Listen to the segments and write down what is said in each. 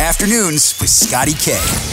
Afternoons with Scotty K.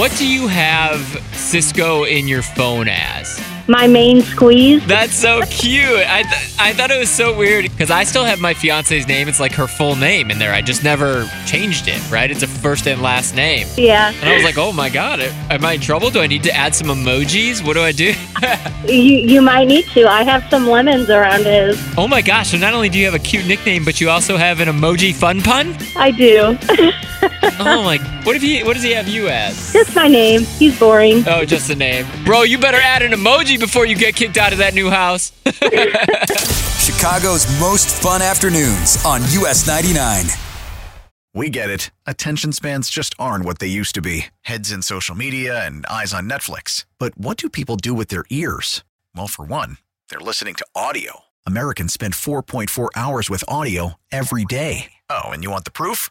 What do you have Cisco in your phone as? My main squeeze. That's so cute. I, th- I thought it was so weird because I still have my fiance's name. It's like her full name in there. I just never changed it, right? It's a first and last name. Yeah. And I was like, oh my God, am I in trouble? Do I need to add some emojis? What do I do? You you might need to. I have some lemons around his. oh my gosh. So not only do you have a cute nickname, but you also have an emoji fun pun? I do. Oh my. What if he, what does he have you as? Just my name. He's boring. Oh, just the name. Bro, you better add an emoji before you get kicked out of that new house. Chicago's most fun afternoons on US 99. We get it. Attention spans just aren't what they used to be heads in social media and eyes on Netflix. But what do people do with their ears? Well, for one, they're listening to audio. Americans spend 4.4 hours with audio every day. Oh, and you want the proof?